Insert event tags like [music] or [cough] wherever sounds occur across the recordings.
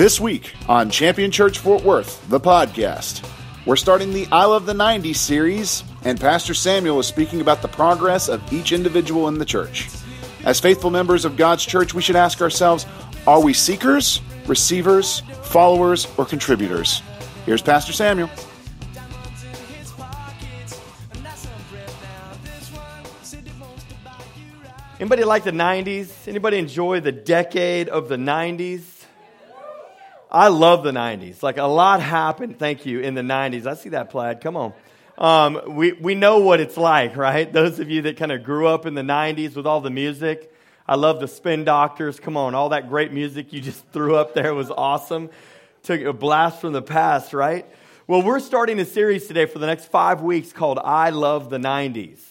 This week on Champion Church Fort Worth, the podcast, we're starting the I Love the 90s series, and Pastor Samuel is speaking about the progress of each individual in the church. As faithful members of God's church, we should ask ourselves are we seekers, receivers, followers, or contributors? Here's Pastor Samuel. Anybody like the 90s? Anybody enjoy the decade of the 90s? I love the 90s. Like a lot happened, thank you, in the 90s. I see that plaid. Come on. Um, we, we know what it's like, right? [laughs] Those of you that kind of grew up in the 90s with all the music. I love the Spin Doctors. Come on, all that great music you just [laughs] threw up there was awesome. Took a blast from the past, right? Well, we're starting a series today for the next five weeks called I Love the 90s.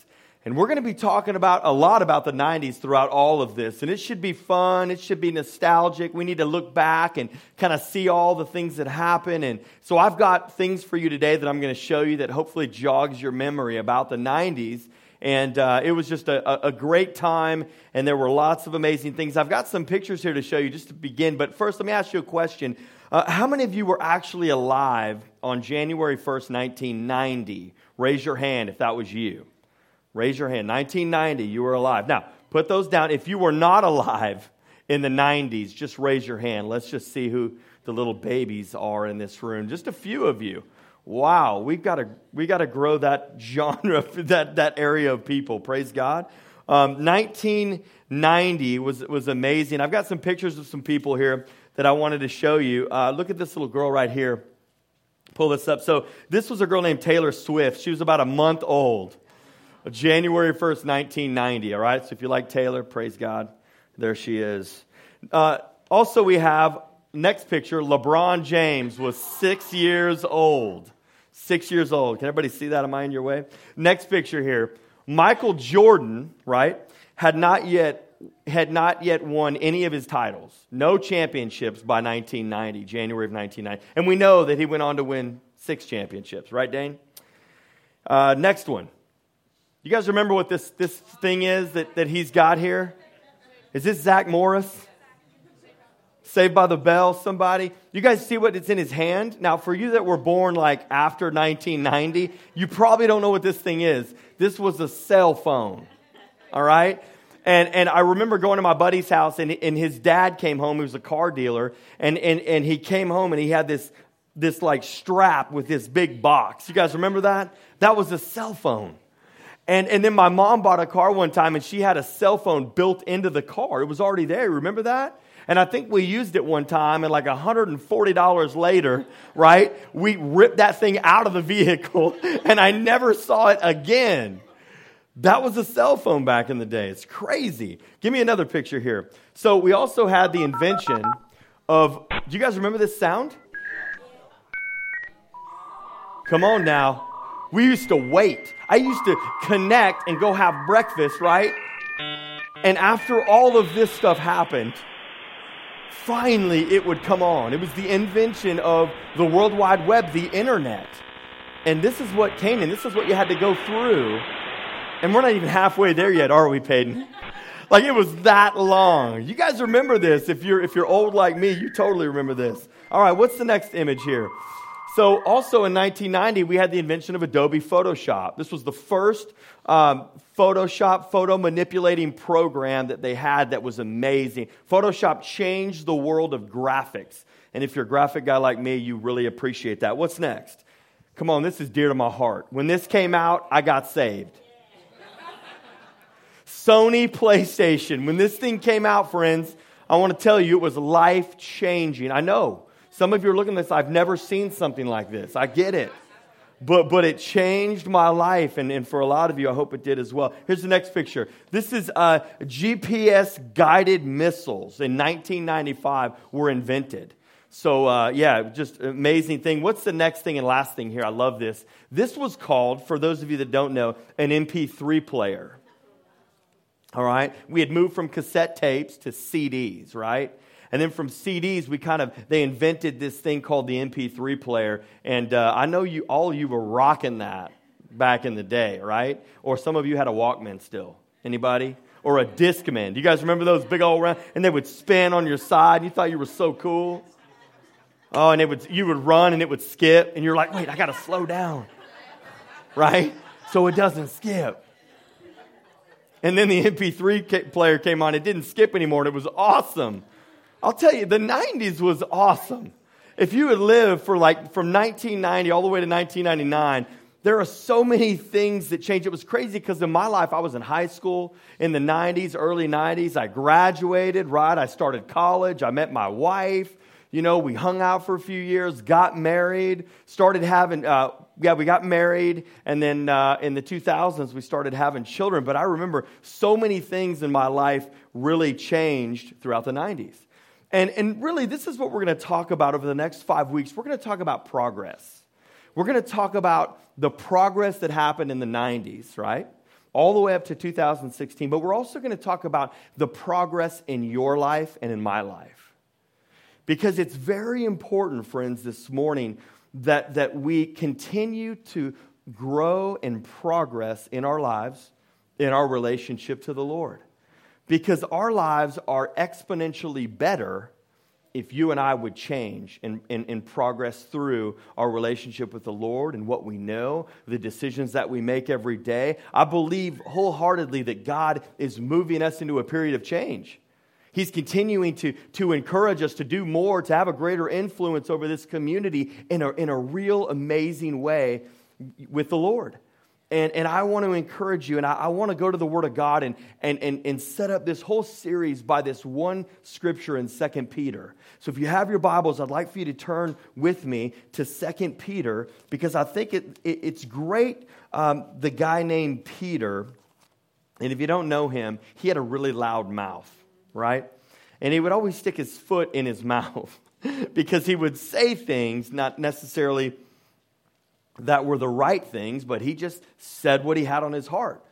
And we're going to be talking about a lot about the 90s throughout all of this. And it should be fun. It should be nostalgic. We need to look back and kind of see all the things that happen. And so I've got things for you today that I'm going to show you that hopefully jogs your memory about the 90s. And uh, it was just a, a, great time, and there were lots of amazing things. I've got some pictures here to show you just to begin. But first, let me ask you a question. Uh, how many of you were actually alive on January 1st, 1990? Raise your hand if that was you. Raise your hand. 1990, you were alive. Now, put those down. If you were not alive in the 90s, just raise your hand. Let's just see who the little babies are in this room. Just a few of you. Wow, we've got to, we got to grow that [laughs] genre, that, that area of people. Praise God. Um, 1990 was, was amazing. I've got some pictures of some people here that I wanted to show you. Uh, look at this little girl right here. Pull this up. So, this was a girl named Taylor Swift. She was about a month old. January 1st, 1990. All right, so if you like Taylor, praise God. There she is. Uh, also, we have next picture LeBron James was six years old. Six years old. Can everybody see that? Am I in your way? Next picture here. Michael Jordan, right, had not yet had not yet won any of his titles. No championships by 1990, January of 1990. And we know that he went on to win six championships, right, Dane? Uh, next one. You guys remember what this, this thing is that, that he's got here? Is this Zach Morris? Saved by the Bell, somebody? You guys see what it's in his hand? Now, for you that were born like after 1990, you probably don't know what this thing is. This was a cell phone, all right? And, and I remember going to my buddy's house, and, and his dad came home, he was a car dealer, and, and, and he came home and he had this, this like strap with this big box. You guys remember that? That was a cell phone. And, and then my mom bought a car one time and she had a cell phone built into the car. It was already there. Remember that? And I think we used it one time, and like $140 later, right, we ripped that thing out of the vehicle, [laughs] and I never saw it again. That was a cell phone back in the day. It's crazy. Give me another picture here. So we also had the invention of, do you guys remember this sound? Come on now. We used to wait. I used to connect and go have breakfast, right? And after all of this stuff happened, finally it would come on. It was the invention of the World Wide Web, the internet. And this is what came in. This is what you had to go through. And we're not even halfway there yet, are we, Peyton? Like it was that long. You guys remember this. If you're if you're old like me, you totally remember this. All right, what's the next image here? So, also in 1990, we had the invention of Adobe Photoshop. This was the first um, Photoshop photo manipulating program that they had that was amazing. Photoshop changed the world of graphics. And if you're a graphic guy like me, you really appreciate that. What's next? Come on, this is dear to my heart. When this came out, I got saved. Sony PlayStation. When this thing came out, friends, I want to tell you it was life changing. I know some of you are looking at this, I've never seen something like this. I get it. But, but it changed my life, and, and for a lot of you, I hope it did as well. Here's the next picture. This is uh, GPS guided missiles in 1995 were invented. So, uh, yeah, just amazing thing. What's the next thing and last thing here? I love this. This was called, for those of you that don't know, an MP3 player. All right? We had moved from cassette tapes to CDs, right? And then from CDs, we kind of, they invented this thing called the MP3 player. And uh, I know you, all you were rocking that back in the day, right? Or some of you had a Walkman still. Anybody? Or a Discman. Do you guys remember those big old round? And they would spin on your side. And You thought you were so cool. Oh, and it would, you would run and it would skip, and you're like, wait, I got to slow down, right? So it doesn't skip. And then the MP3 player came on. It didn't skip anymore, and it was awesome. I'll tell you, the 90s was awesome. If you had lived for like from 1990 all the way to 1999, there are so many things that changed. It was crazy because in my life, I was in high school in the 90s, early 90s. I graduated, right? I started college. I met my wife. You know, we hung out for a few years, got married, started having, uh, yeah, we got married, and then uh, in the 2000s, we started having children. But I remember so many things in my life really changed throughout the 90s. And, and really, this is what we're going to talk about over the next five weeks. We're going to talk about progress. We're going to talk about the progress that happened in the 90s, right? All the way up to 2016. But we're also going to talk about the progress in your life and in my life. Because it's very important, friends, this morning that, that we continue to grow and progress in our lives, in our relationship to the Lord. Because our lives are exponentially better if you and I would change and, and, and, progress through our relationship with the Lord and what we know, the decisions that we make every day. I believe wholeheartedly that God is moving us into a period of change. He's continuing to, to encourage us to do more, to have a greater influence over this community in a, in a real amazing way with the Lord. And, and I want to encourage you, and I, I want to go to the Word of God and, and, and, and set up this whole series by this one scripture in 2 Peter. So if you have your Bibles, I'd like for you to turn with me to 2 Peter because I think it, it it's great. Um, the guy named Peter, and if you don't know him, he had a really loud mouth right? And he would always stick his foot in his [laughs] mouth because he would say things not necessarily that were the right things, but he just said what he had on his heart.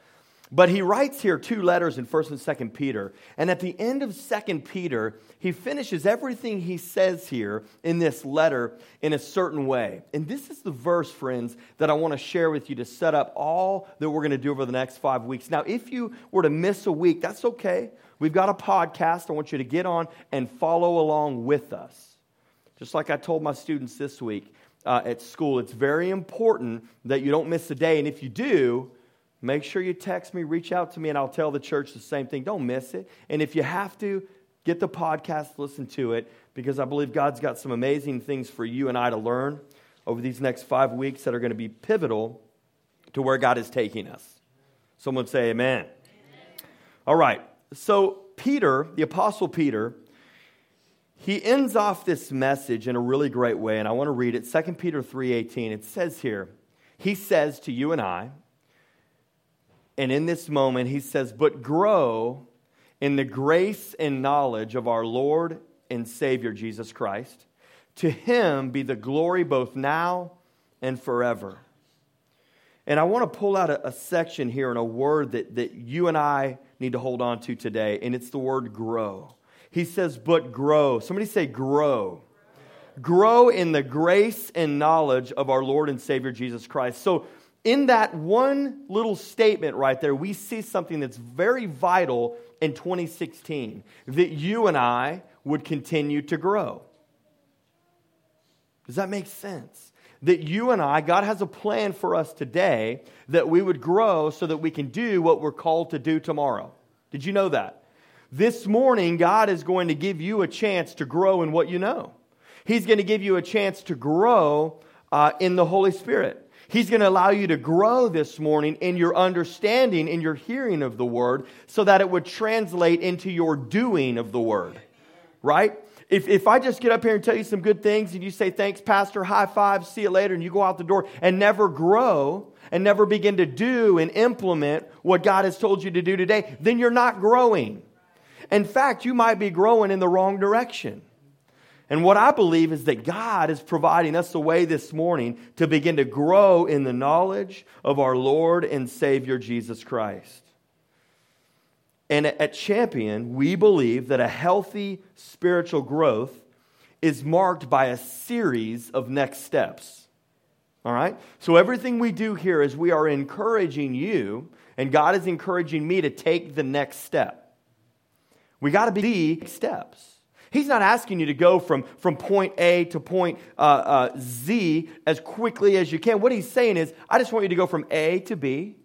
But he writes here two letters in 1st and 2nd Peter. And at the end of 2nd Peter, he finishes everything he says here in this letter in a certain way. And this is the verse, friends, that I want to share with you to set up all that we're going to do over the next five weeks. Now, if you were to miss a week, that's okay. We've got a podcast. I want you to get on and follow along with us. Just like I told my students this week uh, at school, it's very important that you don't miss a day. And if you do, make sure you text me, reach out to me, and I'll tell the church the same thing. Don't miss it. And if you have to, get the podcast, listen to it, because I believe God's got some amazing things for you and I to learn over these next five weeks that are going to be pivotal to where God is taking us. Someone say, Amen. amen. All right so Peter, the apostle Peter, he ends off this message in a really great way and I want to read it. 2 Peter 3:18. It says here, he says to you and I, and in this moment he says, "But grow in the grace and knowledge of our Lord and Savior Jesus Christ. To him be the glory both now and forever." And I want to pull out a, a section here and a word that, that you and I need to hold on to today, and it's the word grow. He says, but grow. Somebody say, grow. Grow in the grace and knowledge of our Lord and Savior Jesus Christ. So, in that one little statement right there, we see something that's very vital in 2016 that you and I would continue to grow. Does that make sense? that you and I, God has a plan for us today that we would grow so that we can do what we're called to do tomorrow. Did you know that? This morning, God is going to give you a chance to grow in what you know. He's going to give you a chance to grow uh, in the Holy Spirit. He's going to allow you to grow this morning in your understanding, in your hearing of the word, so that it would translate into your doing of the word. Right? If, if I just get up here and tell you some good things and you say, thanks, Pastor, high five, see you later, and you go out the door and never grow and never begin to do and implement what God has told you to do today, then you're not growing. In fact, you might be growing in the wrong direction. And what I believe is that God is providing us a way this morning to begin to grow in the knowledge of our Lord and Savior Jesus Christ. And at Champion, we believe that a healthy spiritual growth is marked by a series of next steps. All right? So everything we do here is we are encouraging you, and God is encouraging me to take the next step. We got to be steps. He's not asking you to go from, from point A to point uh, uh, Z as quickly as you can. What he's saying is, I just want you to go from A to B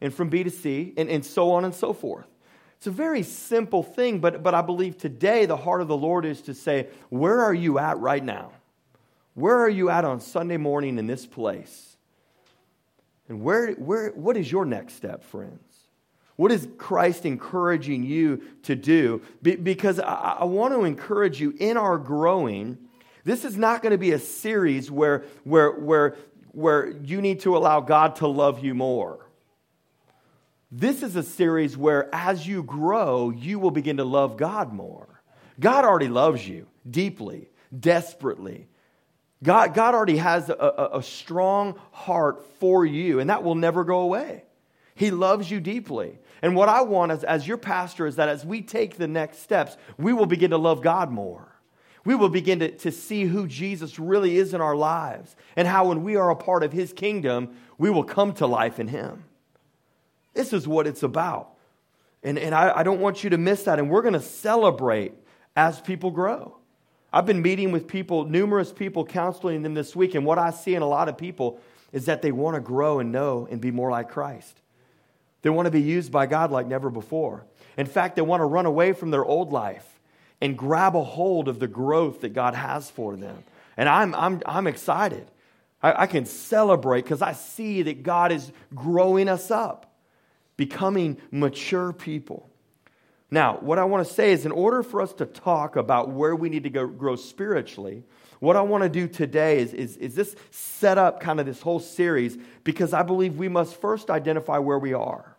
and from B to C and, and so on and so forth. It's a very simple thing, but, but I believe today the heart of the Lord is to say, Where are you at right now? Where are you at on Sunday morning in this place? And where, where, what is your next step, friends? What is Christ encouraging you to do? Be, because I, I want to encourage you in our growing. This is not going to be a series where, where, where, where you need to allow God to love you more. This is a series where, as you grow, you will begin to love God more. God already loves you deeply, desperately. God, God already has a, a, a strong heart for you, and that will never go away. He loves you deeply. And what I want as, as your pastor is that as we take the next steps, we will begin to love God more. We will begin to, to see who Jesus really is in our lives and how when we are a part of his kingdom, we will come to life in him. This is what it's about. And, and I, I don't want you to miss that. And we're going to celebrate as people grow. I've been meeting with people, numerous people, counseling them this week. And what I see in a lot of people is that they want to grow and know and be more like Christ. They want to be used by God like never before. In fact, they want to run away from their old life and grab a hold of the growth that God has for them. And I'm, I'm, I'm excited. I, I can celebrate because I see that God is growing us up, becoming mature people. Now, what I want to say is, in order for us to talk about where we need to go, grow spiritually, what I want to do today is, is, is this set up kind of this whole series because I believe we must first identify where we are.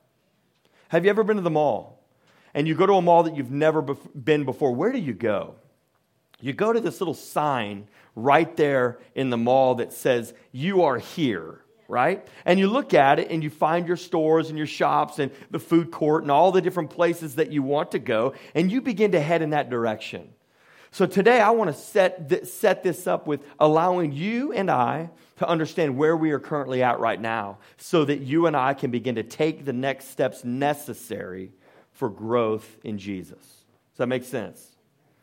Have you ever been to the mall? And you go to a mall that you've never been before. Where do you go? You go to this little sign right there in the mall that says, You are here right? And you look at it and you find your stores and your shops and the food court and all the different places that you want to go, and you begin to head in that direction. So today I want to set, set this up with allowing you and I to understand where we are currently at right now so that you and I can begin to take the next steps necessary for growth in Jesus. Does that make sense?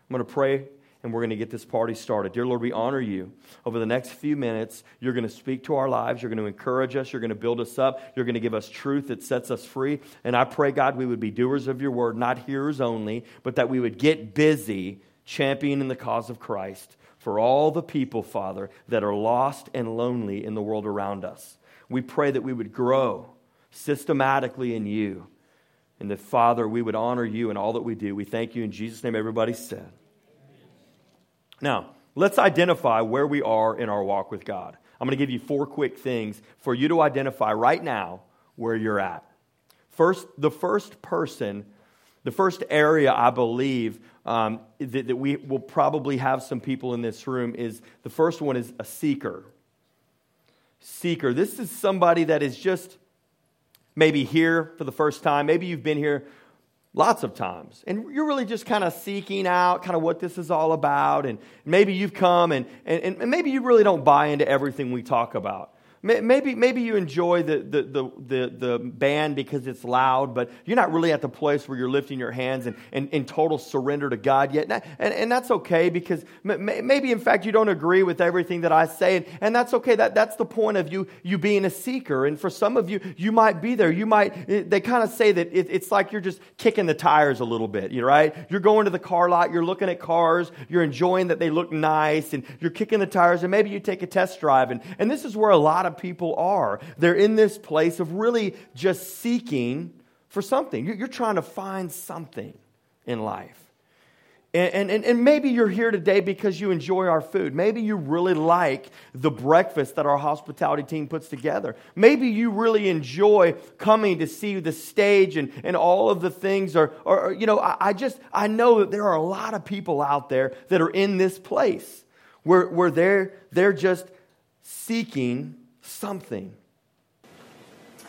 I'm going to pray and we're going to get this party started. Dear Lord, we honor you. Over the next few minutes, you're going to speak to our lives. You're going to encourage us. You're going to build us up. You're going to give us truth that sets us free. And I pray, God, we would be doers of your word, not hearers only, but that we would get busy championing the cause of Christ for all the people, Father, that are lost and lonely in the world around us. We pray that we would grow systematically in you. And that, Father, we would honor you in all that we do. We thank you in Jesus' name, everybody said. Now, let's identify where we are in our walk with God. I'm going to give you four quick things for you to identify right now where you're at. First, the first person, the first area I believe um, that, that we will probably have some people in this room is the first one is a seeker. Seeker. This is somebody that is just maybe here for the first time. Maybe you've been here lots of times. And you're really just kind of seeking out kind of what this is all about. And maybe you've come and, and, and maybe you really don't buy into everything we talk about. Maybe, maybe you enjoy the, the, the, the, band because it's loud, but you're not really at the place where you're lifting your hands and in, total surrender to God yet. And, and that's okay because maybe, in fact, you don't agree with everything that I say. And, and that's okay. That, that's the point of you, you being a seeker. And for some of you, you might be there. You might, they kind of say that it, it's like you're just kicking the tires a little bit, you right? You're going to the car lot, you're looking at cars, you're enjoying that they look nice, and you're kicking the tires, and maybe you take a test drive. And, and this is where a lot of people are. They're in this place of really just seeking for something. You're trying to find something in life. And, and, and maybe you're here today because you enjoy our food. Maybe you really like the breakfast that our hospitality team puts together. Maybe you really enjoy coming to see the stage and, and all of the things. Or, or you know, I, I just, I know that there are a lot of people out there that are in this place where, where they're, they're just seeking something.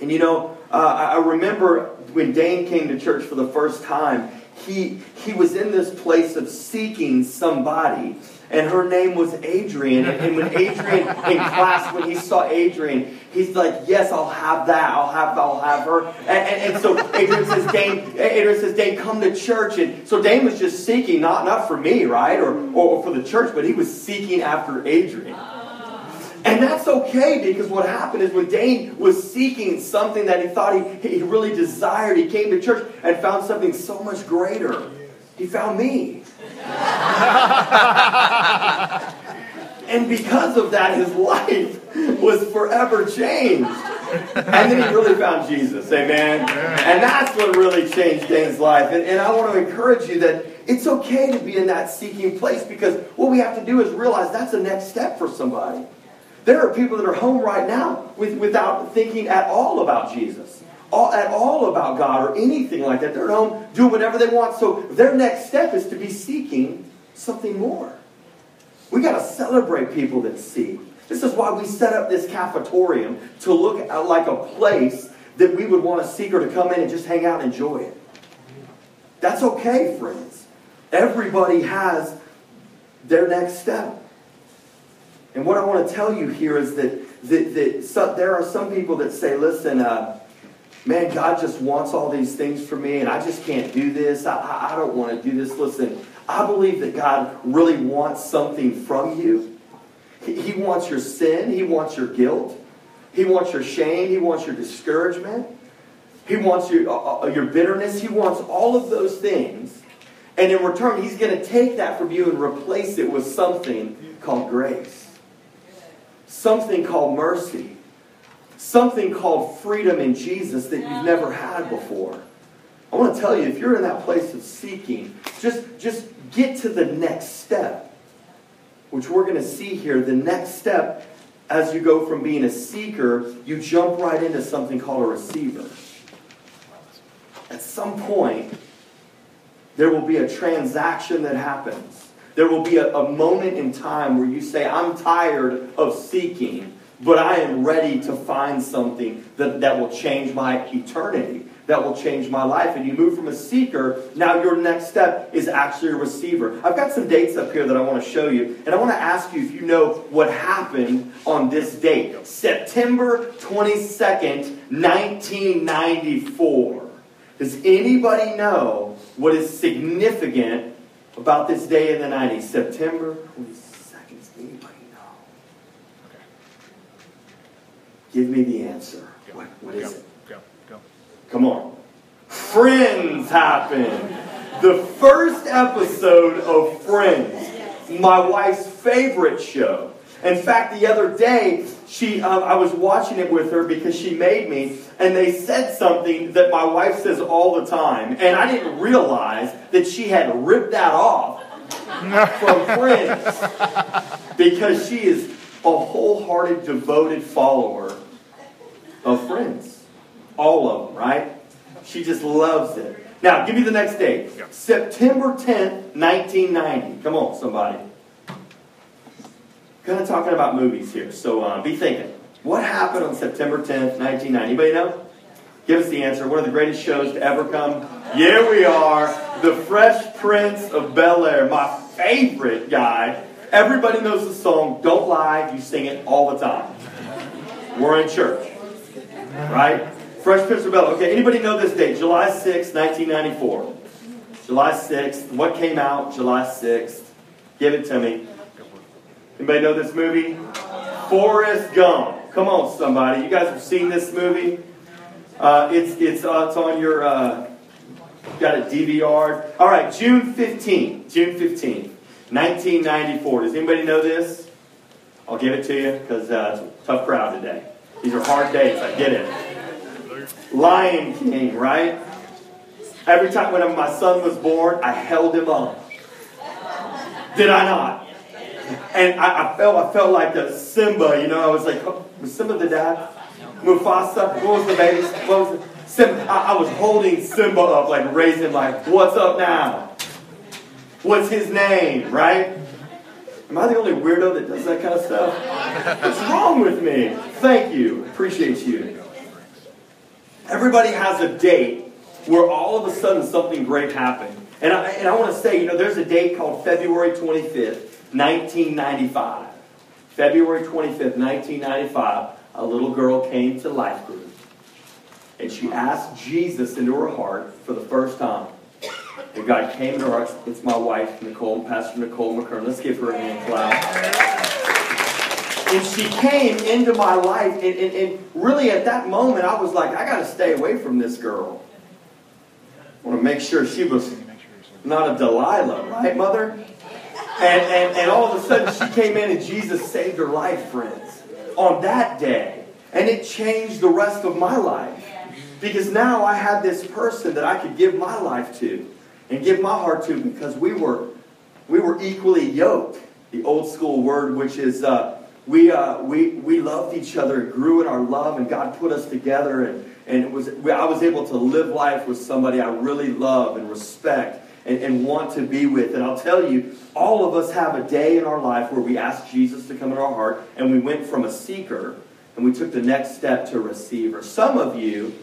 And you know, uh, I remember when Dane came to church for the first time, he, he was in this place of seeking somebody and her name was Adrian. And, when [laughs] Adrian in class, when he saw Adrian, he's like, "Yes, I'll have that. I'll have, I'll have her." And, and, and so Adrian says, "Dane, Adrian says, Dane, come to church." And so Dane was just seeking, not not for me, right, or or for the church, but he was seeking after Adrian. And that's okay because what happened is when Dane was seeking something that he thought he, he really desired, he came to church and found something so much greater. He found me. [laughs] and because of that, his life was forever changed. And then he really found Jesus. Amen. And that's what really changed Dane's life. And, and I want to encourage you that it's okay to be in that seeking place because what we have to do is realize that's the next step for somebody. There are people that are home right now with, without thinking at all about Jesus all, at all about God or anything like that. They're at home doing whatever they want. So their next step is to be seeking something more. We got to celebrate people that seek. This is why we set up this cafetorium to look like a place that we would want a seeker to come in and just hang out and enjoy it. That's okay, friends. Everybody has their next step. And what I want to tell you here is that, that, that so, there are some people that say, listen, uh, man, God just wants all these things for me, and I just can't do this. I, I don't want to do this. Listen, I believe that God really wants something from you. He, he wants your sin, He wants your guilt, He wants your shame, He wants your discouragement, He wants your, uh, uh your bitterness, He wants all of those things. And in return, He's going to take that from you and replace it with something called grace, something called mercy something called freedom in Jesus that you've never had before. I want to tell you, if you're in that place of seeking, just, just get to the next step, which we're going to see here. The next step, as you go from being a seeker, you jump right into something called a receiver. At some point, there will be a transaction that happens. There will be a, a moment in time where you say, I'm tired of seeking but I am ready to find something that, that will change my eternity, that will change my life. And you move from a seeker, now your next step is actually a receiver. I've got some dates up here that I want to show you, and I want to ask you if you know what happened on this date September 22nd, 1994. Does anybody know what is significant about this day in the 90s? September 22nd. Anybody know? Give me the answer. Go. What, what is go. it? Go. Go. Come on. Friends happened. The first episode of Friends, my wife's favorite show. In fact, the other day, she, uh, I was watching it with her because she made me, and they said something that my wife says all the time, and I didn't realize that she had ripped that off from Friends because she is a wholehearted, devoted follower of friends. All of them, right? She just loves it. Now, give me the next date. September 10th, 1990. Come on, somebody. Kind of talking about movies here, so uh, be thinking. What happened on September 10th, 1990? Anybody know? Give us the answer. One of the greatest shows to ever come. Yeah, we are. The Fresh Prince of Bel Air. My favorite guy Everybody knows the song, Don't Lie, you sing it all the time. We're in church. Right? Fresh Prince of Bel Air. Okay, anybody know this date? July 6, 1994. July 6th. What came out July 6th? Give it to me. Anybody know this movie? Forrest Gump. Come on, somebody. You guys have seen this movie? Uh, it's it's uh, it's on your uh, got a DVR. All right, June 15th. June 15th. 1994. Does anybody know this? I'll give it to you because uh, it's a tough crowd today. These are hard days. I get it. Lion King, right? Every time when my son was born, I held him up. Did I not? And I, I felt I felt like a Simba, you know. I was like, oh, Simba the dad? Mufasa? What was the baby? What was the, Simba? I, I was holding Simba up, like raising, like, what's up now? What's his name, right? Am I the only weirdo that does that kind of stuff? What's wrong with me? Thank you. Appreciate you. Everybody has a date where all of a sudden something great happened. And I, and I want to say, you know, there's a date called February 25th, 1995. February 25th, 1995, a little girl came to Life Group. And she asked Jesus into her heart for the first time. And God came into her heart. It's my wife, Nicole, Pastor Nicole McKern. Let's give her a hand clap. And she came into my life, and, and, and really at that moment, I was like, I got to stay away from this girl. I want to make sure she was not a Delilah, right, Mother? And, and, and all of a sudden, she came in and Jesus saved her life, friends, on that day. And it changed the rest of my life. Because now I had this person that I could give my life to and give my heart to because we were, we were equally yoked. The old school word, which is uh, we, uh, we, we loved each other and grew in our love, and God put us together. And, and it was, I was able to live life with somebody I really love and respect and, and want to be with. And I'll tell you, all of us have a day in our life where we asked Jesus to come in our heart, and we went from a seeker and we took the next step to receiver. Some of you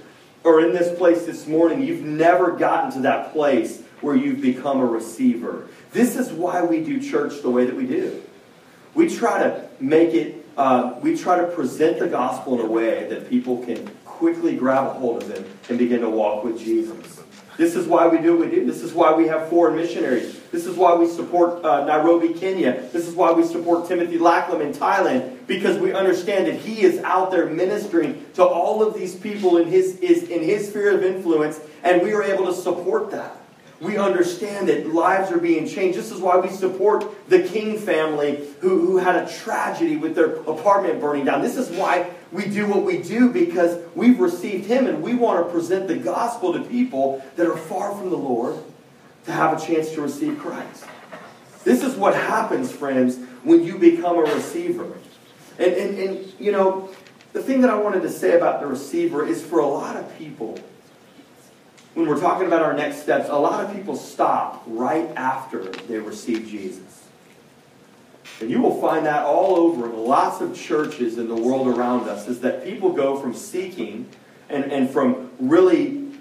are in this place this morning, you've never gotten to that place where you've become a receiver. This is why we do church the way that we do. We try to make it, uh, we try to present the gospel in a way that people can quickly grab a hold of it and begin to walk with Jesus. This is why we do what we do. This is why we have foreign missionaries. This is why we support uh, Nairobi, Kenya. This is why we support Timothy Lacklam in Thailand because we understand that he is out there ministering to all of these people in his, is, in his sphere of influence, and we are able to support that. We understand that lives are being changed. This is why we support the King family who, who had a tragedy with their apartment burning down. This is why we do what we do because we've received Him and we want to present the gospel to people that are far from the Lord to have a chance to receive Christ. This is what happens, friends, when you become a receiver. And, and, and you know, the thing that I wanted to say about the receiver is for a lot of people, when we're talking about our next steps, a lot of people stop right after they receive Jesus. And you will find that all over lots of churches in the world around us, is that people go from seeking and, and from really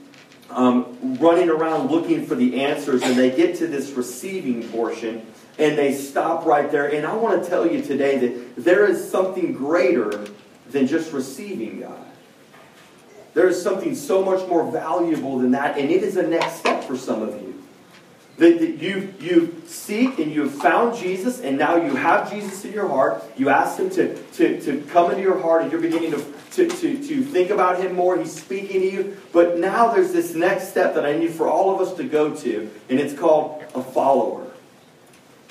um, running around looking for the answers, and they get to this receiving portion, and they stop right there. And I want to tell you today that there is something greater than just receiving God. There is something so much more valuable than that, and it is a next step for some of you. That, that you, you seek and you have found Jesus, and now you have Jesus in your heart. You ask Him to, to, to come into your heart, and you're beginning to, to, to, to think about Him more. He's speaking to you. But now there's this next step that I need for all of us to go to, and it's called a follower.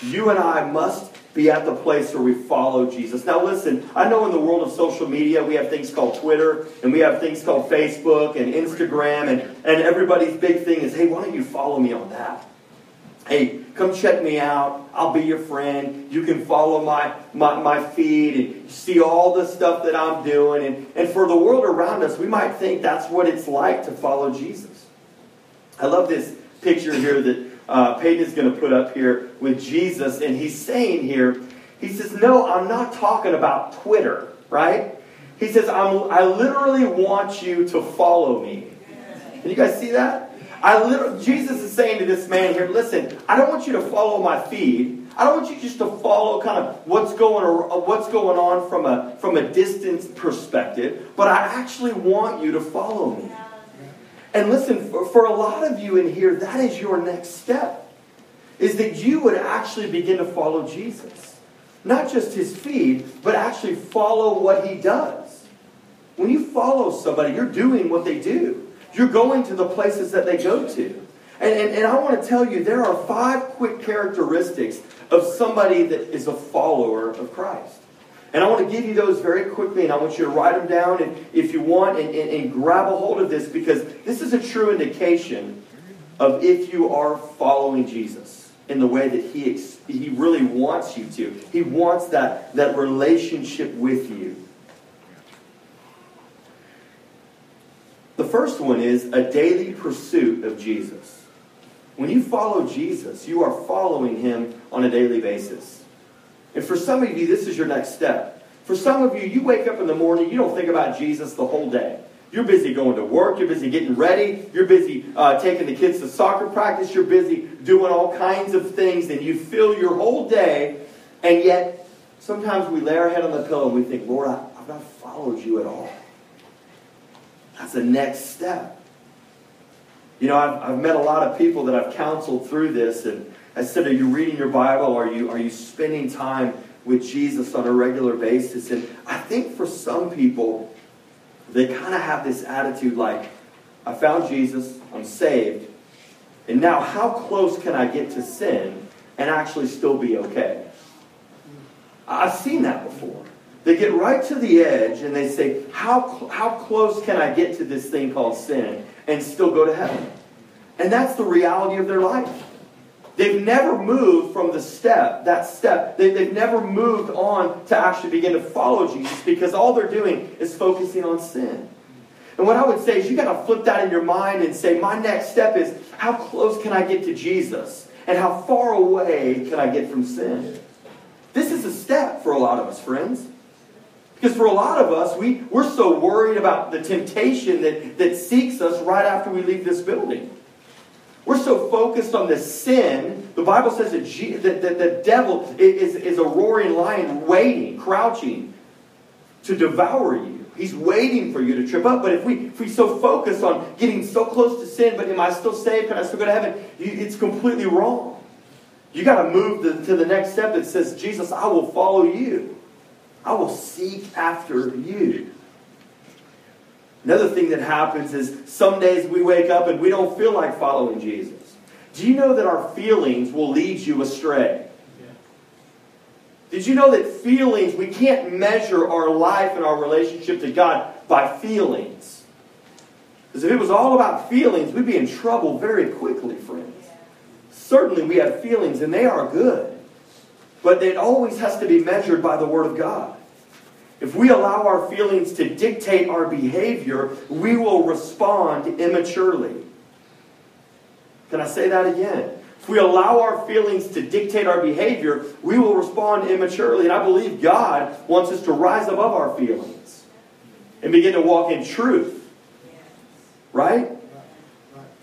You and I must be at the place where we follow Jesus. Now, listen, I know in the world of social media, we have things called Twitter, and we have things called Facebook and Instagram, and, and everybody's big thing is, hey, why don't you follow me on that? Hey, come check me out. I'll be your friend. You can follow my, my, my feed and see all the stuff that I'm doing. And, and for the world around us, we might think that's what it's like to follow Jesus. I love this picture here that uh, Peyton is going to put up here with Jesus, and he's saying here, he says, No, I'm not talking about Twitter, right? He says, I'm, I literally want you to follow me. Can you guys see that? I literally, Jesus is saying to this man here, listen, I don't want you to follow my feed. I don't want you just to follow kind of what's going uh, what's going on from a from a distance perspective, but I actually want you to follow me. And listen, for, for a lot of you in here, that is your next step. Is that you would actually begin to follow Jesus. Not just his feed, but actually follow what he does. When you follow somebody, you're doing what they do. You're going to the places that they go to. And, and, and I want to tell you, there are five quick characteristics of somebody that is a follower of Christ. And I want to give you those very quickly, and I want you to write them down and, if you want and, and, and grab a hold of this because this is a true indication of if you are following Jesus in the way that he, he really wants you to. He wants that, that relationship with you. The first one is a daily pursuit of Jesus. When you follow Jesus, you are following him on a daily basis. And for some of you, this is your next step. For some of you, you wake up in the morning, you don't think about Jesus the whole day. You're busy going to work. You're busy getting ready. You're busy uh, taking the kids to soccer practice. You're busy doing all kinds of things, and you fill your whole day. And yet, sometimes we lay our head on the pillow and we think, Lord, I, I've not followed you at all. That's the next step. You know, I've, I've met a lot of people that I've counseled through this, and I said, Are you reading your Bible? Are you, are you spending time with Jesus on a regular basis? And I think for some people, they kind of have this attitude like, I found Jesus, I'm saved, and now how close can I get to sin and actually still be okay? I've seen that before. They get right to the edge and they say, how, how close can I get to this thing called sin and still go to heaven? And that's the reality of their life. They've never moved from the step, that step. They, have never moved on to actually begin to follow Jesus because all they're doing is focusing on sin. And what I would say is you got to flip that in your mind and say, my next step is how close can I get to Jesus? And how far away can I get from sin? This is a step for a lot of us, friends. Because for a lot of us, we, we're so worried about the temptation that, that seeks us right after we leave this building. We're so focused on the sin. The Bible says that, that, that the devil is, is a roaring lion waiting, crouching to devour you. He's waiting for you to trip up. But if we, if we so focus on getting so close to sin, but am I still saved? Can I still go to heaven? It's completely wrong. You got to move to the next step that says, Jesus, I will follow you. I will seek after you. Another thing that happens is some days we wake up and we don't feel like following Jesus. Do you know that our feelings will lead you astray? Did you know that feelings, we can't measure our life and our relationship to God by feelings? Because if it was all about feelings, we'd be in trouble very quickly, friends. Certainly we have feelings, and they are good. But it always has to be measured by the Word of God. If we allow our feelings to dictate our behavior, we will respond immaturely. Can I say that again? If we allow our feelings to dictate our behavior, we will respond immaturely. And I believe God wants us to rise above our feelings and begin to walk in truth. Right?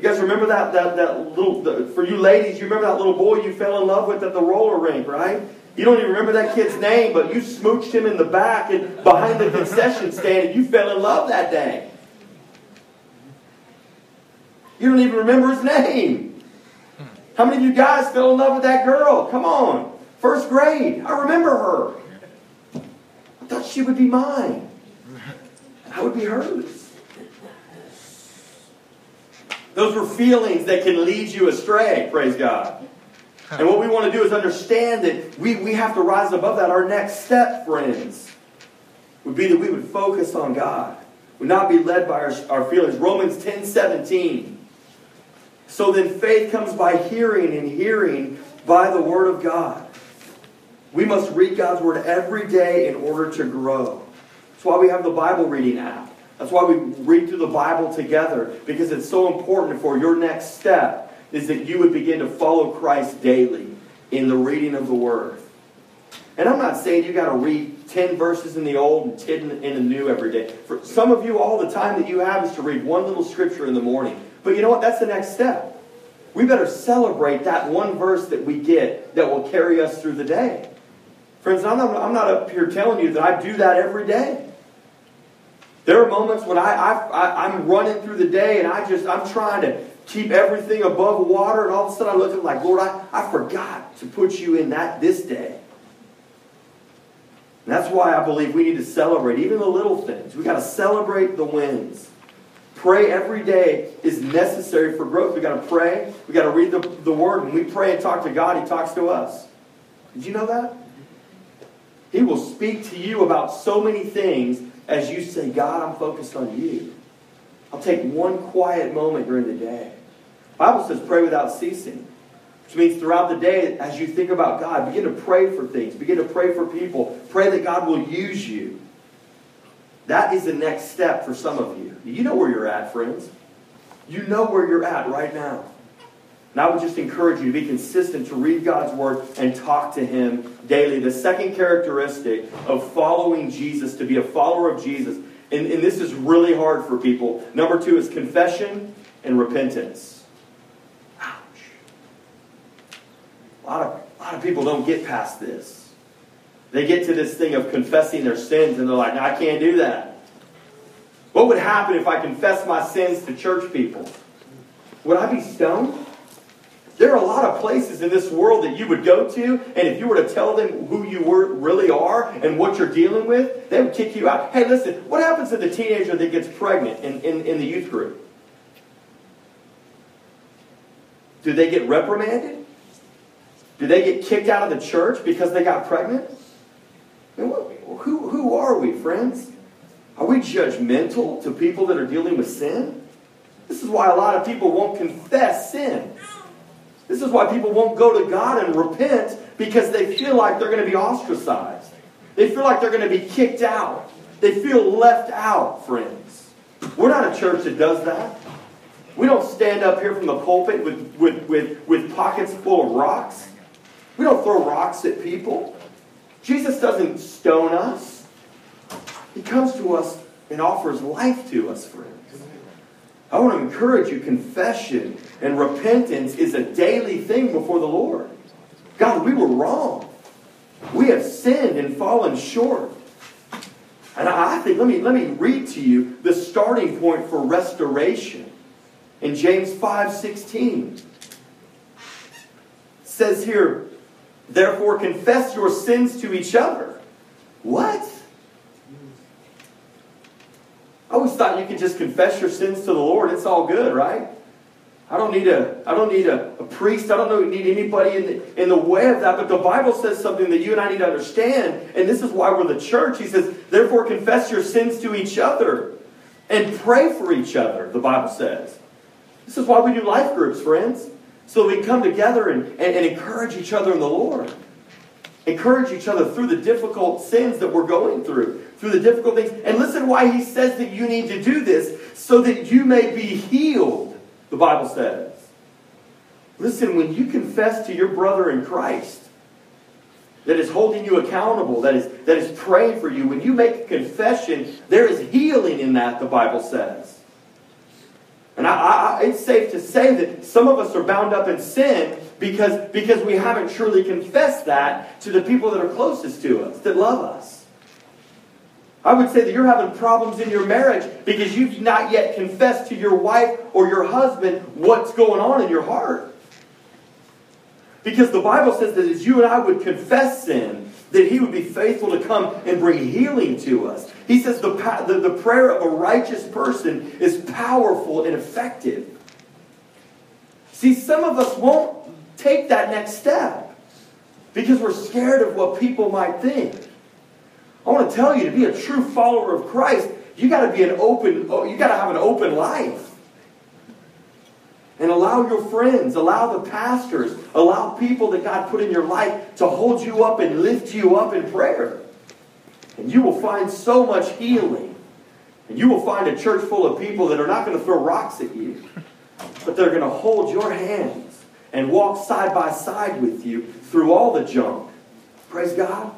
You guys remember that, that, that little, the, for you ladies, you remember that little boy you fell in love with at the roller rink, right? You don't even remember that kid's name, but you smooched him in the back and behind the concession stand and you fell in love that day. You don't even remember his name. How many of you guys fell in love with that girl? Come on. First grade. I remember her. I thought she would be mine. I would be hers. Those were feelings that can lead you astray, praise God. And what we want to do is understand that we, we have to rise above that. Our next step, friends, would be that we would focus on God, would not be led by our, our feelings. Romans 10 17. So then faith comes by hearing, and hearing by the Word of God. We must read God's Word every day in order to grow. That's why we have the Bible reading app. That's why we read through the Bible together, because it's so important for your next step is that you would begin to follow Christ daily in the reading of the Word. And I'm not saying you got to read 10 verses in the Old and 10 in the New every day. For some of you, all the time that you have is to read one little scripture in the morning. But you know what? That's the next step. We better celebrate that one verse that we get that will carry us through the day. Friends, I'm not, I'm not up here telling you that I do that every day. There are moments when I, I, I'm running through the day and I just, I'm trying to keep everything above water, and all of a sudden I look at him like, Lord, I, I forgot to put you in that this day. And that's why I believe we need to celebrate even the little things. We got to celebrate the wins. Pray every day is necessary for growth. We got to pray. We got to read the, the Word. When we pray and talk to God, He talks to us. Did you know that? He will speak to you about so many things as you say, God, I'm focused on you. I'll take one quiet moment during the day. The Bible says pray without ceasing. Which means throughout the day, as you think about God, begin to pray for things. Begin to pray for people. Pray that God will use you. That is the next step for some of you. You know where you're at, friends. You know where you're at right now. And I would just encourage you to be consistent to read God's Word and talk to Him daily. The second characteristic of following Jesus, to be a follower of Jesus, and, and this is really hard for people. Number two is confession and repentance. Ouch. A lot of, a lot of people don't get past this. They get to this thing of confessing their sins and they're like, I can't do that. What would happen if I confessed my sins to church people? Would I be stoned? There are a lot of places in this world that you would go to, and if you were to tell them who you were, really are and what you're dealing with, they would kick you out. Hey, listen, what happens to the teenager that gets pregnant in, in, in the youth group? Do they get reprimanded? Do they get kicked out of the church because they got pregnant? who, who are we, friends? Are we judgmental to people that are dealing with sin? This is why a lot of people won't confess sin. This is why people won't go to God and repent because they feel like they're going to be ostracized. They feel like they're going to be kicked out. They feel left out, friends. We're not a church that does that. We don't stand up here from the pulpit with, with, with, with pockets full of rocks. We don't throw rocks at people. Jesus doesn't stone us. He comes to us and offers life to us, friends. I want to encourage you confession and repentance is a daily thing before the Lord. God, we were wrong. We have sinned and fallen short. And I think, let me, let me read to you the starting point for restoration. In James 5 16, says here, Therefore, confess your sins to each other. What? I always thought you could just confess your sins to the Lord. It's all good, right? I don't need a, I don't need a, a priest. I don't need anybody in the, in the way of that. But the Bible says something that you and I need to understand. And this is why we're the church. He says, therefore confess your sins to each other and pray for each other, the Bible says. This is why we do life groups, friends. So we come together and, and, and encourage each other in the Lord. Encourage each other through the difficult sins that we're going through, through the difficult things. And listen why he says that you need to do this, so that you may be healed, the Bible says. Listen, when you confess to your brother in Christ, that is holding you accountable, that is, that is praying for you, when you make a confession, there is healing in that, the Bible says. And I, I, it's safe to say that some of us are bound up in sin because, because we haven't truly confessed that to the people that are closest to us, that love us. I would say that you're having problems in your marriage because you've not yet confessed to your wife or your husband what's going on in your heart. Because the Bible says that as you and I would confess sin, that he would be faithful to come and bring healing to us. He says the, the, the prayer of a righteous person is powerful and effective. See, some of us won't take that next step because we're scared of what people might think. I want to tell you to be a true follower of Christ, you got to be an open, you got to have an open life. And allow your friends, allow the pastors, allow people that God put in your life to hold you up and lift you up in prayer. And you will find so much healing. And you will find a church full of people that are not going to throw rocks at you, but they're going to hold your hands and walk side by side with you through all the junk. Praise God.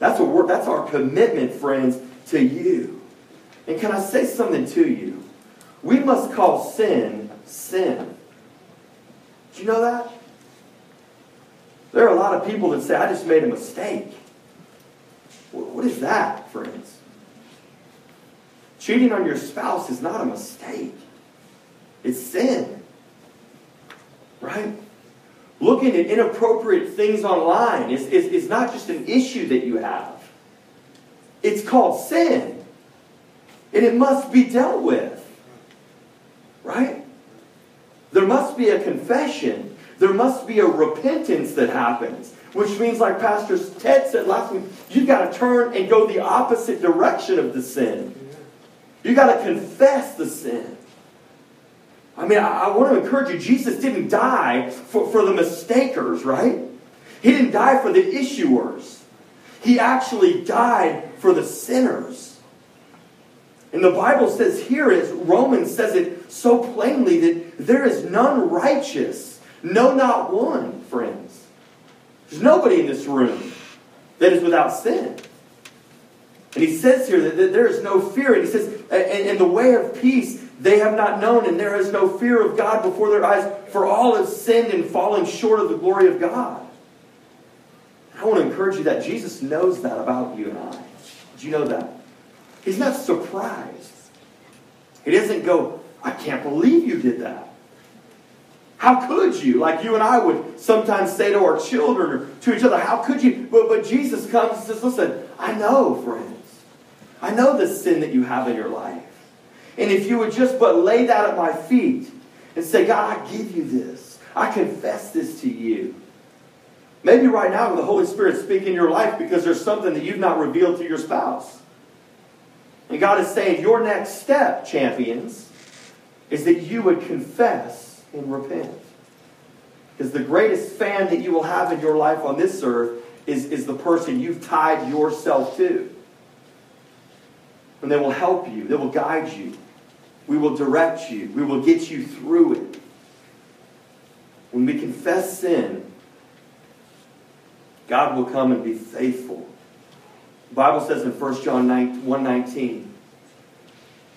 That's, what that's our commitment, friends, to you. And can I say something to you? We must call sin, sin. Do you know that? There are a lot of people that say, I just made a mistake. What is that, friends? Cheating on your spouse is not a mistake, it's sin right? Looking at inappropriate things online is, is, is not just an issue that you have. It's called sin. And it must be dealt with. Right? There must be a confession. There must be a repentance that happens. Which means, like Pastor Ted said last week, you've got to turn and go the opposite direction of the sin. You've got to confess the sin. I mean, I, I want to encourage you, Jesus didn't die for, for the mistakers, right? He didn't die for the issuers. He actually died for the sinners. And the Bible says here, as Romans says it so plainly, that there is none righteous, no, not one, friends. There's nobody in this room that is without sin. And he says here that, that there is no fear. And he says, and the way of peace they have not known, and there is no fear of God before their eyes, for all have sinned and fallen short of the glory of God. I want to encourage you that Jesus knows that about you and I. Did you know that? He's not surprised. He doesn't go, I can't believe you did that. How could you? Like you and I would sometimes say to our children or to each other, How could you? But, but Jesus comes and says, Listen, I know, friends. I know the sin that you have in your life. And if you would just but lay that at my feet and say, God, I give you this, I confess this to you. Maybe right now the Holy Spirit speaking in your life because there's something that you've not revealed to your spouse. And God is saying, Your next step, champions, is that you would confess and repent. Because the greatest fan that you will have in your life on this earth is, is the person you've tied yourself to. And they will help you, they will guide you, we will direct you, we will get you through it. When we confess sin, God will come and be faithful. The Bible says in 1 John 1.19,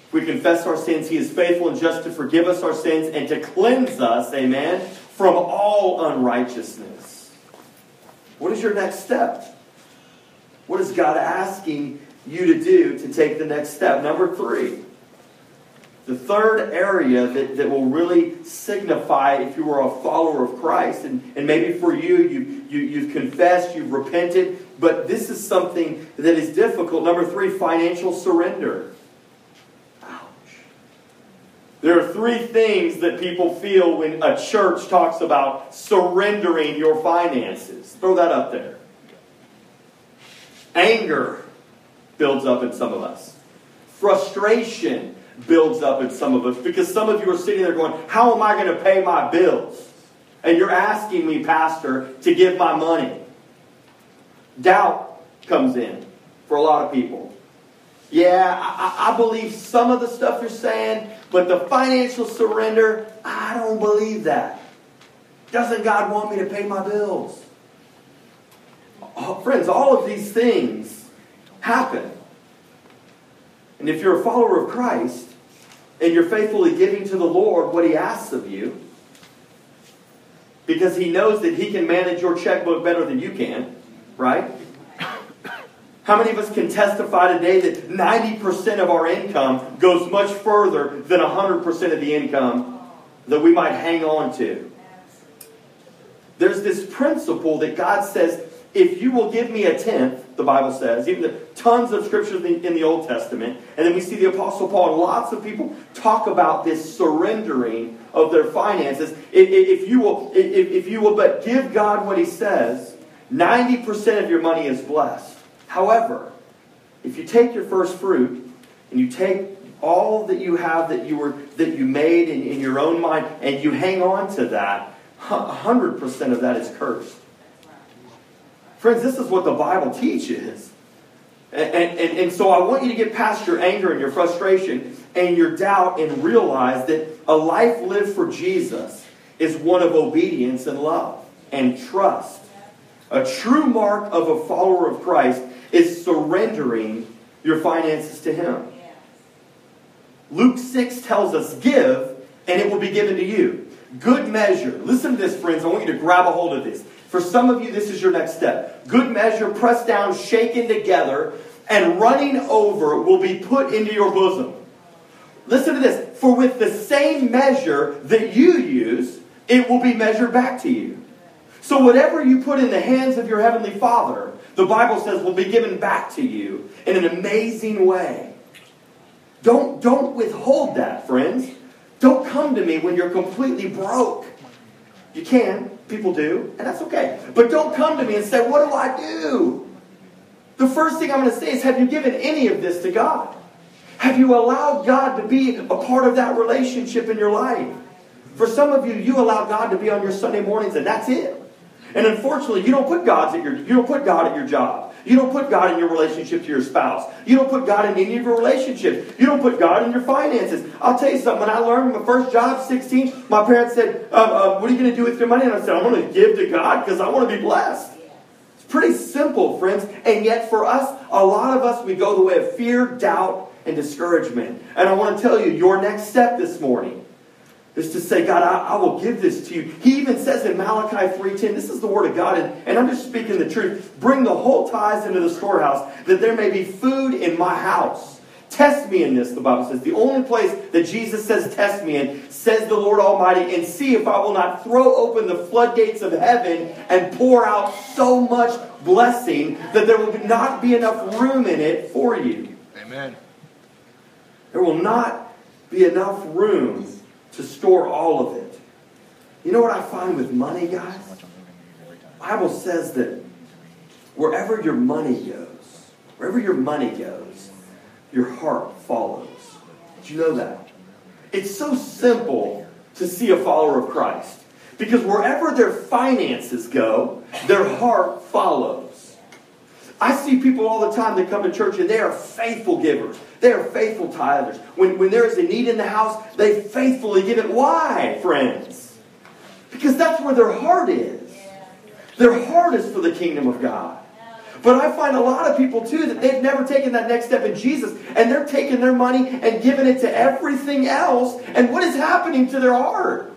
if we confess our sins, he is faithful and just to forgive us our sins and to cleanse us, amen, from all unrighteousness. What is your next step? What is God asking you to do to take the next step? Number three, the third area that, that will really signify if you are a follower of Christ, and, and maybe for you, you, you, you've confessed, you've repented, but this is something that is difficult. Number three, financial surrender. Ouch. There are three things that people feel when a church talks about surrendering your finances. Throw that up there. Anger builds up in some of us, frustration builds up in some of us because some of you are sitting there going, How am I going to pay my bills? And you're asking me, Pastor, to give my money. Doubt comes in for a lot of people. Yeah, I, I, believe some of the stuff you're saying, but the financial surrender, I don't believe that. Doesn't God want me to pay my bills? Oh, friends, all of these things happen. And if you're a follower of Christ and you're faithfully giving to the Lord what He asks of you, because He knows that He can manage your checkbook better than you can, right? How many of us can testify today that 90% of our income goes much further than 100% of the income that we might hang on to? There's this principle that God says, if you will give me a tenth, the Bible says, even the tons of scriptures in, the Old Testament, and then we see the Apostle Paul and lots of people talk about this surrendering of their finances. If, you will, if you will but give God what He says, 90% of your money is blessed. However, if you take your first fruit and you take all that you have that you were that you made in, in your own mind and you hang on to that, 100% of that is cursed. Friends, this is what the Bible teaches. And, and, and, so I want you to get past your anger and your frustration and your doubt and realize that a life lived for Jesus is one of obedience and love and trust. A true mark of a follower of Christ is surrendering your finances to Him. Luke 6 tells us, Give, and it will be given to you. Good measure. Listen to this, friends. I want you to grab a hold of this. For some of you, this is your next step. Good measure, pressed down, shaken together, and running over will be put into your bosom. Listen to this. For with the same measure that you use, it will be measured back to you. So whatever you put in the hands of your Heavenly Father, the Bible says will be given back to you in an amazing way. Don't, don't withhold that, friends. Don't come to me when you're completely broke. You can. People do, and that's okay. But don't come to me and say, What do I do? The first thing I'm going to say is, Have you given any of this to God? Have you allowed God to be a part of that relationship in your life? For some of you, you allow God to be on your Sunday mornings, and that's it. And unfortunately, you don't put God's at your you don't put God at your job. You don't put God in your relationship to your spouse. You don't put God in any of your relationships. You don't put God in your finances. I'll tell you something. When I learned my first job, 16, my parents said, uh, uh, What are you going to do with your money? And I said, I'm going to give to God because I want to be blessed. It's pretty simple, friends. And yet, for us, a lot of us, we go the way of fear, doubt, and discouragement. And I want to tell you, your next step this morning is to say, God, I, I, will give this to you. He even says in Malachi 3.10, this is the word of God, and, and I'm just speaking the truth. Bring the whole tithes into the storehouse, that there may be food in my house. Test me in this, the Bible says. The only place that Jesus says, test me in, says the Lord Almighty, and see if I will not throw open the floodgates of heaven and pour out so much blessing that there will not be enough room in it for you. Amen. There will not be enough room to store all of it. You know what I find with money, guys? Bible says that wherever your money goes, wherever your money goes, your heart follows. Did you know that? It's so simple to see a follower of Christ. Because wherever their finances go, their heart follows. I see people all the time that come to church and they are faithful givers. They are faithful tithers. When, when there is a need in the house, they faithfully give it. Why, friends? Because that's where their heart is. Their heart is for the kingdom of God. But I find a lot of people too that they've never taken that next step in Jesus and they're taking their money and giving it to everything else. And what is happening to their heart?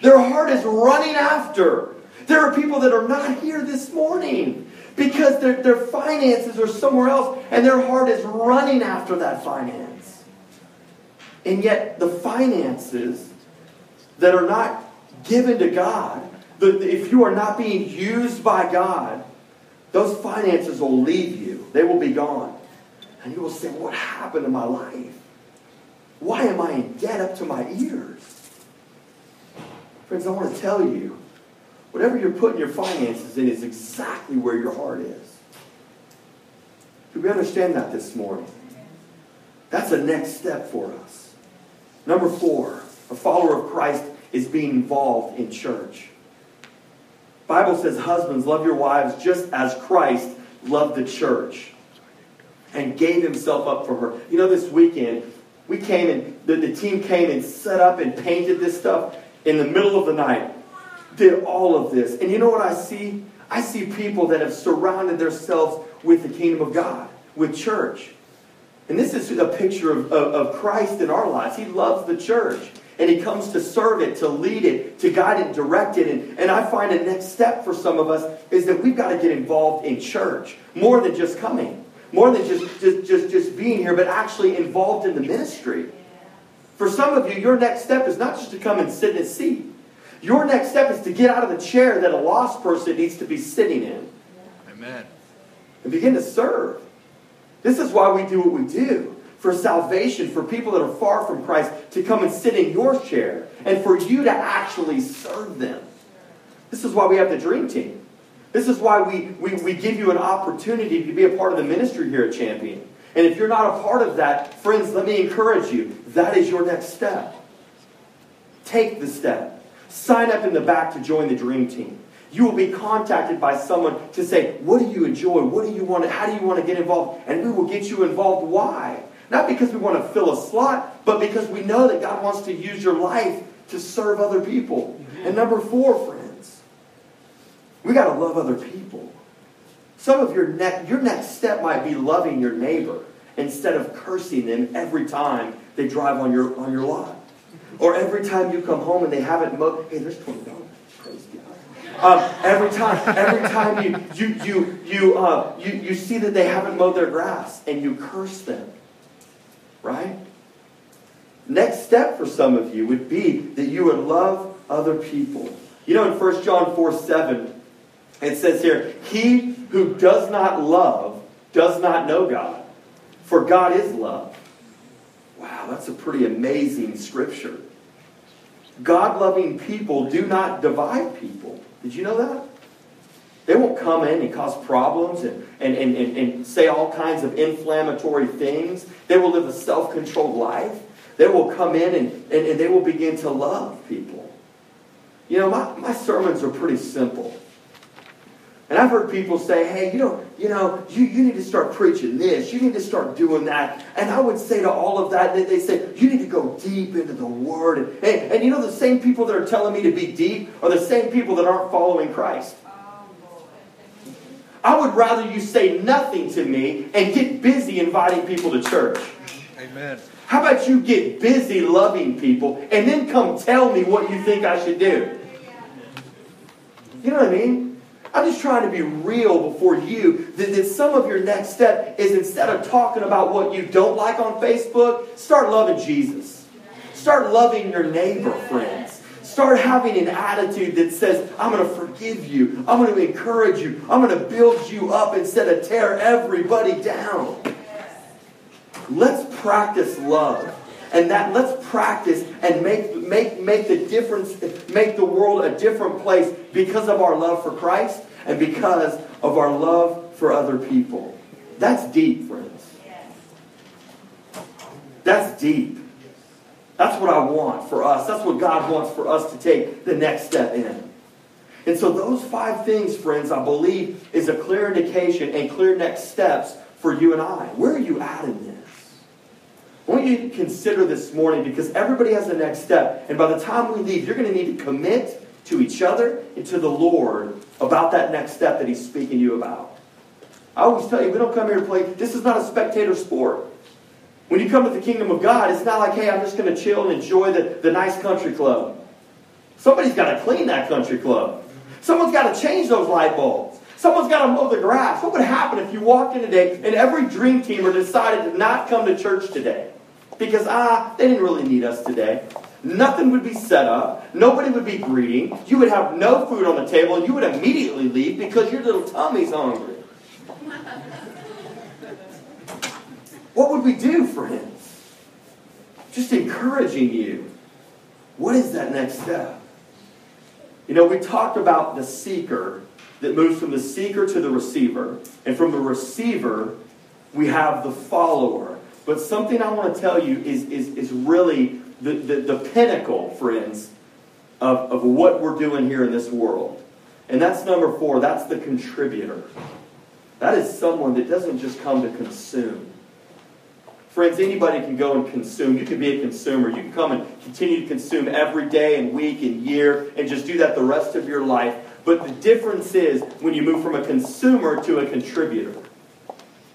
Their heart is running after. There are people that are not here this morning because their, their finances are somewhere else and their heart is running after that finance. And yet, the finances that are not given to God, the, if you are not being used by God, those finances will leave you. They will be gone. And you will say, What happened to my life? Why am I in debt up to my ears? Friends, I want to tell you Whatever you're putting your finances in is exactly where your heart is. Do we understand that this morning? That's a next step for us. Number four, a follower of Christ is being involved in church. Bible says, husbands, love your wives just as Christ loved the church and gave himself up for her. You know, this weekend, we came and the, the team came and set up and painted this stuff in the middle of the night did all of this. And you know what I see? I see people that have surrounded themselves with the kingdom of God, with church. And this is a picture of, of, of, Christ in our lives. He loves the church. And he comes to serve it, to lead it, to guide it, direct it. And, and I find a next step for some of us is that we've got to get involved in church. More than just coming. More than just, just, just, just being here, but actually involved in the ministry. For some of you, your next step is not just to come and sit in a seat. Your next step is to get out of the chair that a lost person needs to be sitting in. Amen. And begin to serve. This is why we do what we do. For salvation, for people that are far from Christ to come and sit in your chair, and for you to actually serve them. This is why we have the dream team. This is why we, we, we give you an opportunity to be a part of the ministry here at Champion. And if you're not a part of that, friends, let me encourage you. That is your next step. Take the step. Sign up in the back to join the dream team. You will be contacted by someone to say, What do you enjoy? What do you want to, how do you want to get involved? And we will get you involved. Why? Not because we want to fill a slot, but because we know that God wants to use your life to serve other people. Mm-hmm. And number four, friends, we got to love other people. Some of your next your next step might be loving your neighbor instead of cursing them every time they drive on your on your lot. Or every time you come home and they haven't mowed, hey, there's $20. Praise God. Um, every time, every time you you you you uh, you you see that they haven't mowed their grass and you curse them, right? Next step for some of you would be that you would love other people. You know, in 1 John 4 7, it says here, He who does not love does not know God, for God is love. Wow, that's a pretty amazing scripture. God loving people do not divide people. Did you know that? They won't come in and cause problems and, and, and, and, and say all kinds of inflammatory things. They will live a self controlled life. They will come in and, and, and they will begin to love people. You know, my, my sermons are pretty simple. And I've heard people say, hey, you know, you know, you, you need to start preaching this. You need to start doing that. And I would say to all of that, they say, you need to go deep into the Word. And, and, and you know, the same people that are telling me to be deep are the same people that aren't following Christ. I would rather you say nothing to me and get busy inviting people to church. Amen. How about you get busy loving people and then come tell me what you think I should do? You know what I mean? I'm just trying to be real before you that, that some of your next step is instead of talking about what you don't like on Facebook, start loving Jesus. Start loving your neighbor, friends. Start having an attitude that says, I'm going to forgive you. I'm going to encourage you. I'm going to build you up instead of tear everybody down. Let's practice love. And that let's practice and make, make, make the difference, make the world a different place because of our love for Christ and because of our love for other people. That's deep, friends. That's deep. That's what I want for us. That's what God wants for us to take the next step in. And so, those five things, friends, I believe is a clear indication and clear next steps for you and I. Where are you at in this? I want you to consider this morning because everybody has a next step. And by the time we leave, you're going to need to commit to each other and to the Lord about that next step that He's speaking to you about. I always tell you, we don't come here to play. This is not a spectator sport. When you come to the kingdom of God, it's not like, hey, I'm just going to chill and enjoy the, the nice country club. Somebody's got to clean that country club. Someone's got to change those light bulbs. Someone's got to mow the grass. What would happen if you walked in today and every dream teamer decided to not come to church today? Because, ah, they didn't really need us today. Nothing would be set up. Nobody would be greeting. You would have no food on the table, and you would immediately leave because your little tummy's hungry. What would we do, friends? Just encouraging you. What is that next step? You know, we talked about the seeker that moves from the seeker to the receiver, and from the receiver, we have the follower. But something I want to tell you is, is, is really the, the, the pinnacle, friends, of, of what we're doing here in this world. And that's number four. That's the contributor. That is someone that doesn't just come to consume. Friends, anybody can go and consume. You can be a consumer. You can come and continue to consume every day and week and year and just do that the rest of your life. But the difference is when you move from a consumer to a contributor.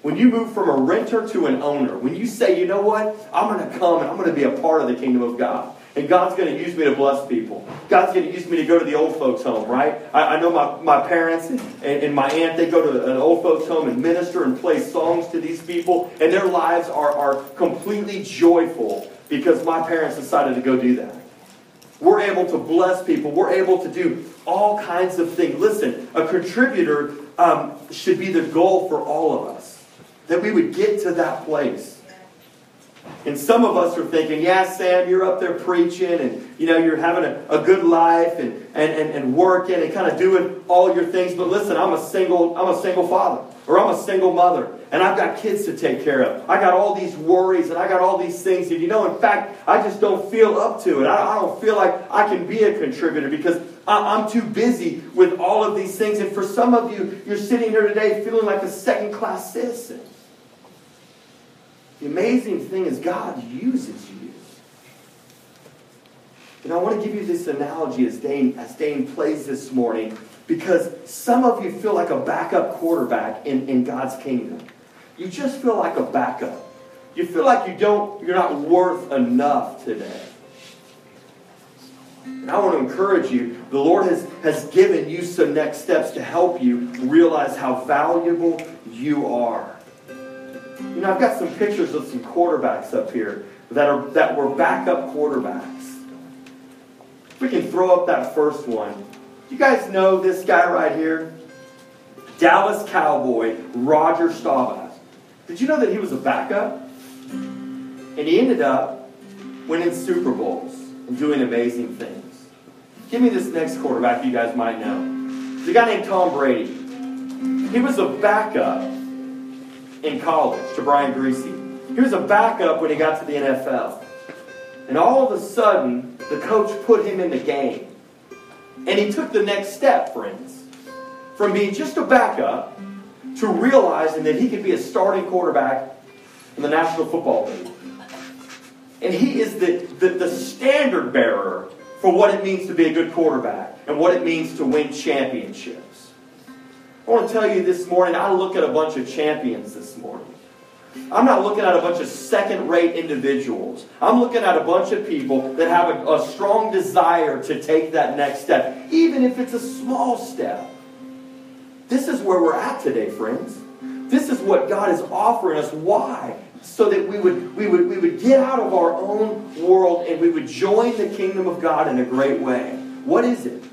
When you move from a renter to an owner, when you say, you know what, I'm going to come and I'm going to be a part of the kingdom of God. And God's going to use me to bless people. God's going to use me to go to the old folks' home, right? I, I know my, my parents and, and, my aunt, they go to an old folks' home and minister and play songs to these people, and their lives are, are completely joyful because my parents decided to go do that. We're able to bless people. We're able to do all kinds of things. Listen, a contributor um, should be the goal for all of us that we would get to that place. And some of us are thinking, yeah, Sam, you're up there preaching and you know you're having a, a good life and, and, and, and working and kind of doing all your things. But listen, I'm a single, I'm a single father or I'm a single mother and I've got kids to take care of. I got all these worries and I got all these things. And you know, in fact, I just don't feel up to it. I, I don't feel like I can be a contributor because I, I'm too busy with all of these things. And for some of you, you're sitting here today feeling like a second class citizen. The amazing thing is God uses you. And I want to give you this analogy as Dane, as Dane plays this morning because some of you feel like a backup quarterback in, in God's kingdom. You just feel like a backup. You feel like you don't, you're not worth enough today. And I want to encourage you. The Lord has, has given you some next steps to help you realize how valuable you are. You know, I've got some pictures of some quarterbacks up here that are that were backup quarterbacks. We can throw up that first one. You guys know this guy right here? Dallas Cowboy, Roger Staubach. Did you know that he was a backup? And he ended up winning Super Bowls and doing amazing things. Give me this next quarterback you guys might know. The guy named Tom Brady. He was a backup in college to Brian Griese. He was a backup when he got to the NFL. And all of a sudden, the coach put him in the game. And he took the next step, friends. From being just a backup to realizing that he could be a starting quarterback in the National Football League. And he is the, the, the standard bearer for what it means to be a good quarterback and what it means to win championships. I want to tell you this morning, I look at a bunch of champions this morning. I'm not looking at a bunch of second rate individuals. I'm looking at a bunch of people that have a, a, strong desire to take that next step, even if it's a small step. This is where we're at today, friends. This is what God is offering us. Why? So that we would, we would, we would get out of our own world and we would join the kingdom of God in a great way. What is it?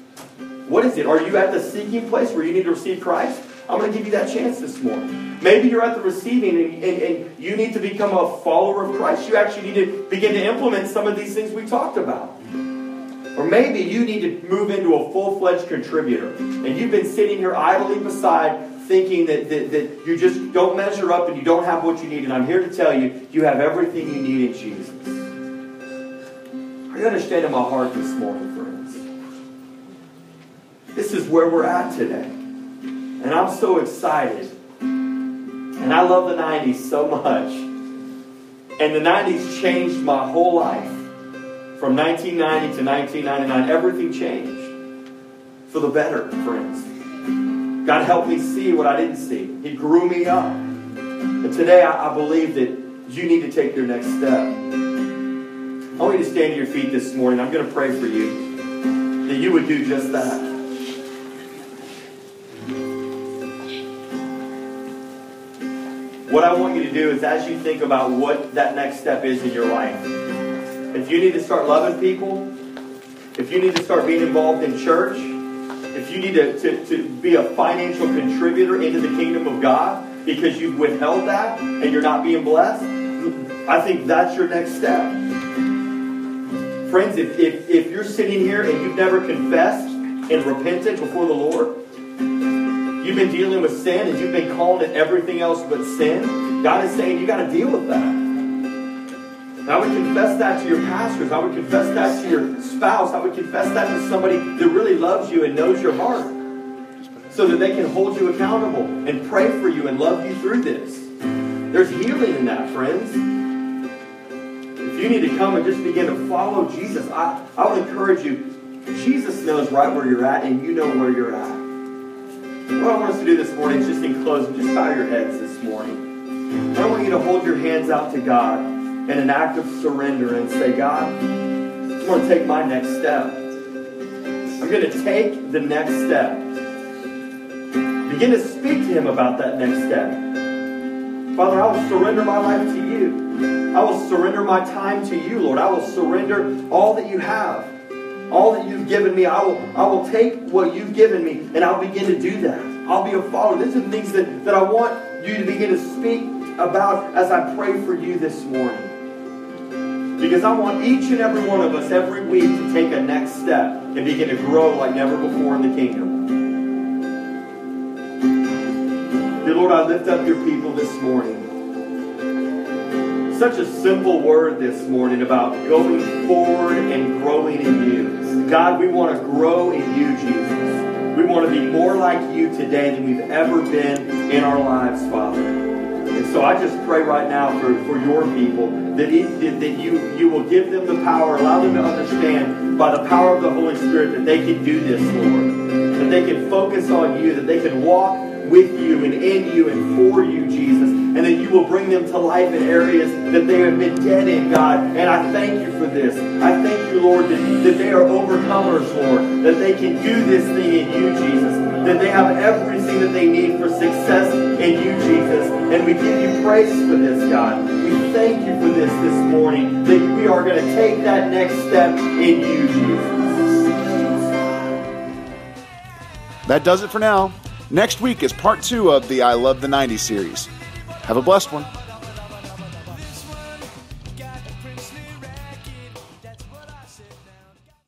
What is it? Are you at the seeking place where you need to receive Christ? I'm going to give you that chance this morning. Maybe you're at the receiving and, and, and, you need to become a follower of Christ. You actually need to begin to implement some of these things we talked about. Or maybe you need to move into a full fledged contributor. And you've been sitting here idly beside thinking that, that, that you just don't measure up and you don't have what you need. And I'm here to tell you, you have everything you need in Jesus. Are you understanding my heart this morning? This is where we're at today. And I'm so excited. And I love the 90s so much. And the 90s changed my whole life. From 1990 to 1999, everything changed. For the better, friends. God helped me see what I didn't see. He grew me up. And today I, I believe that you need to take your next step. I want you to stand to your feet this morning. I'm going to pray for you that you would do just that. What I want you to do is, as you think about what that next step is in your life, if you need to start loving people, if you need to start being involved in church, if you need to, to, to be a financial contributor into the kingdom of God because you've withheld that and you're not being blessed, I think that's your next step. Friends, if, if, if you're sitting here and you've never confessed and repented before the Lord, You've been dealing with sin and you've been calling it everything else but sin. God is saying you got to deal with that. And I would confess that to your pastors. I would confess that to your spouse. I would confess that to somebody that really loves you and knows your heart. So that they can hold you accountable and pray for you and love you through this. There's healing in that, friends. If you need to come and just begin to follow Jesus, I, I would encourage you. Jesus knows right where you're at, and you know where you're at. What I want us to do this morning is just in closing, just bow your heads this morning. I want you to hold your hands out to God in an act of surrender and say, God, I'm going to take my next step. I'm going to take the next step. Begin to speak to Him about that next step. Father, I will surrender my life to you. I will surrender my time to you, Lord. I will surrender all that you have all that you've given me, I will, I will take what you've given me and I'll begin to do that. I'll be a follower. These are the things that, that I want you to begin to speak about as I pray for you this morning. Because I want each and every one of us every week to take a next step and begin to grow like never before in the kingdom. Dear Lord, I lift up your people this morning such a simple word this morning about going forward and growing in you. God, we want to grow in you, Jesus. We want to be more like you today than we've ever been in our lives, Father. And so I just pray right now for, for your people that, that you, you will give them the power, allow them to understand by the power of the Holy Spirit that they can do this, Lord. That they can focus on you, that they can walk with you and in you and for you, Jesus. And that you will bring them to life in areas that they have been dead in, God. And I thank you for this. I thank you, Lord, that, that they are overcomers, Lord. That they can do this thing in you, Jesus. That they have everything that they need for success in you, Jesus. And we give you praise for this, God. We thank you for this this morning. That we are going to take that next step in you, Jesus. That does it for now. Next week is part two of the I Love the 90s series. Have a blessed one.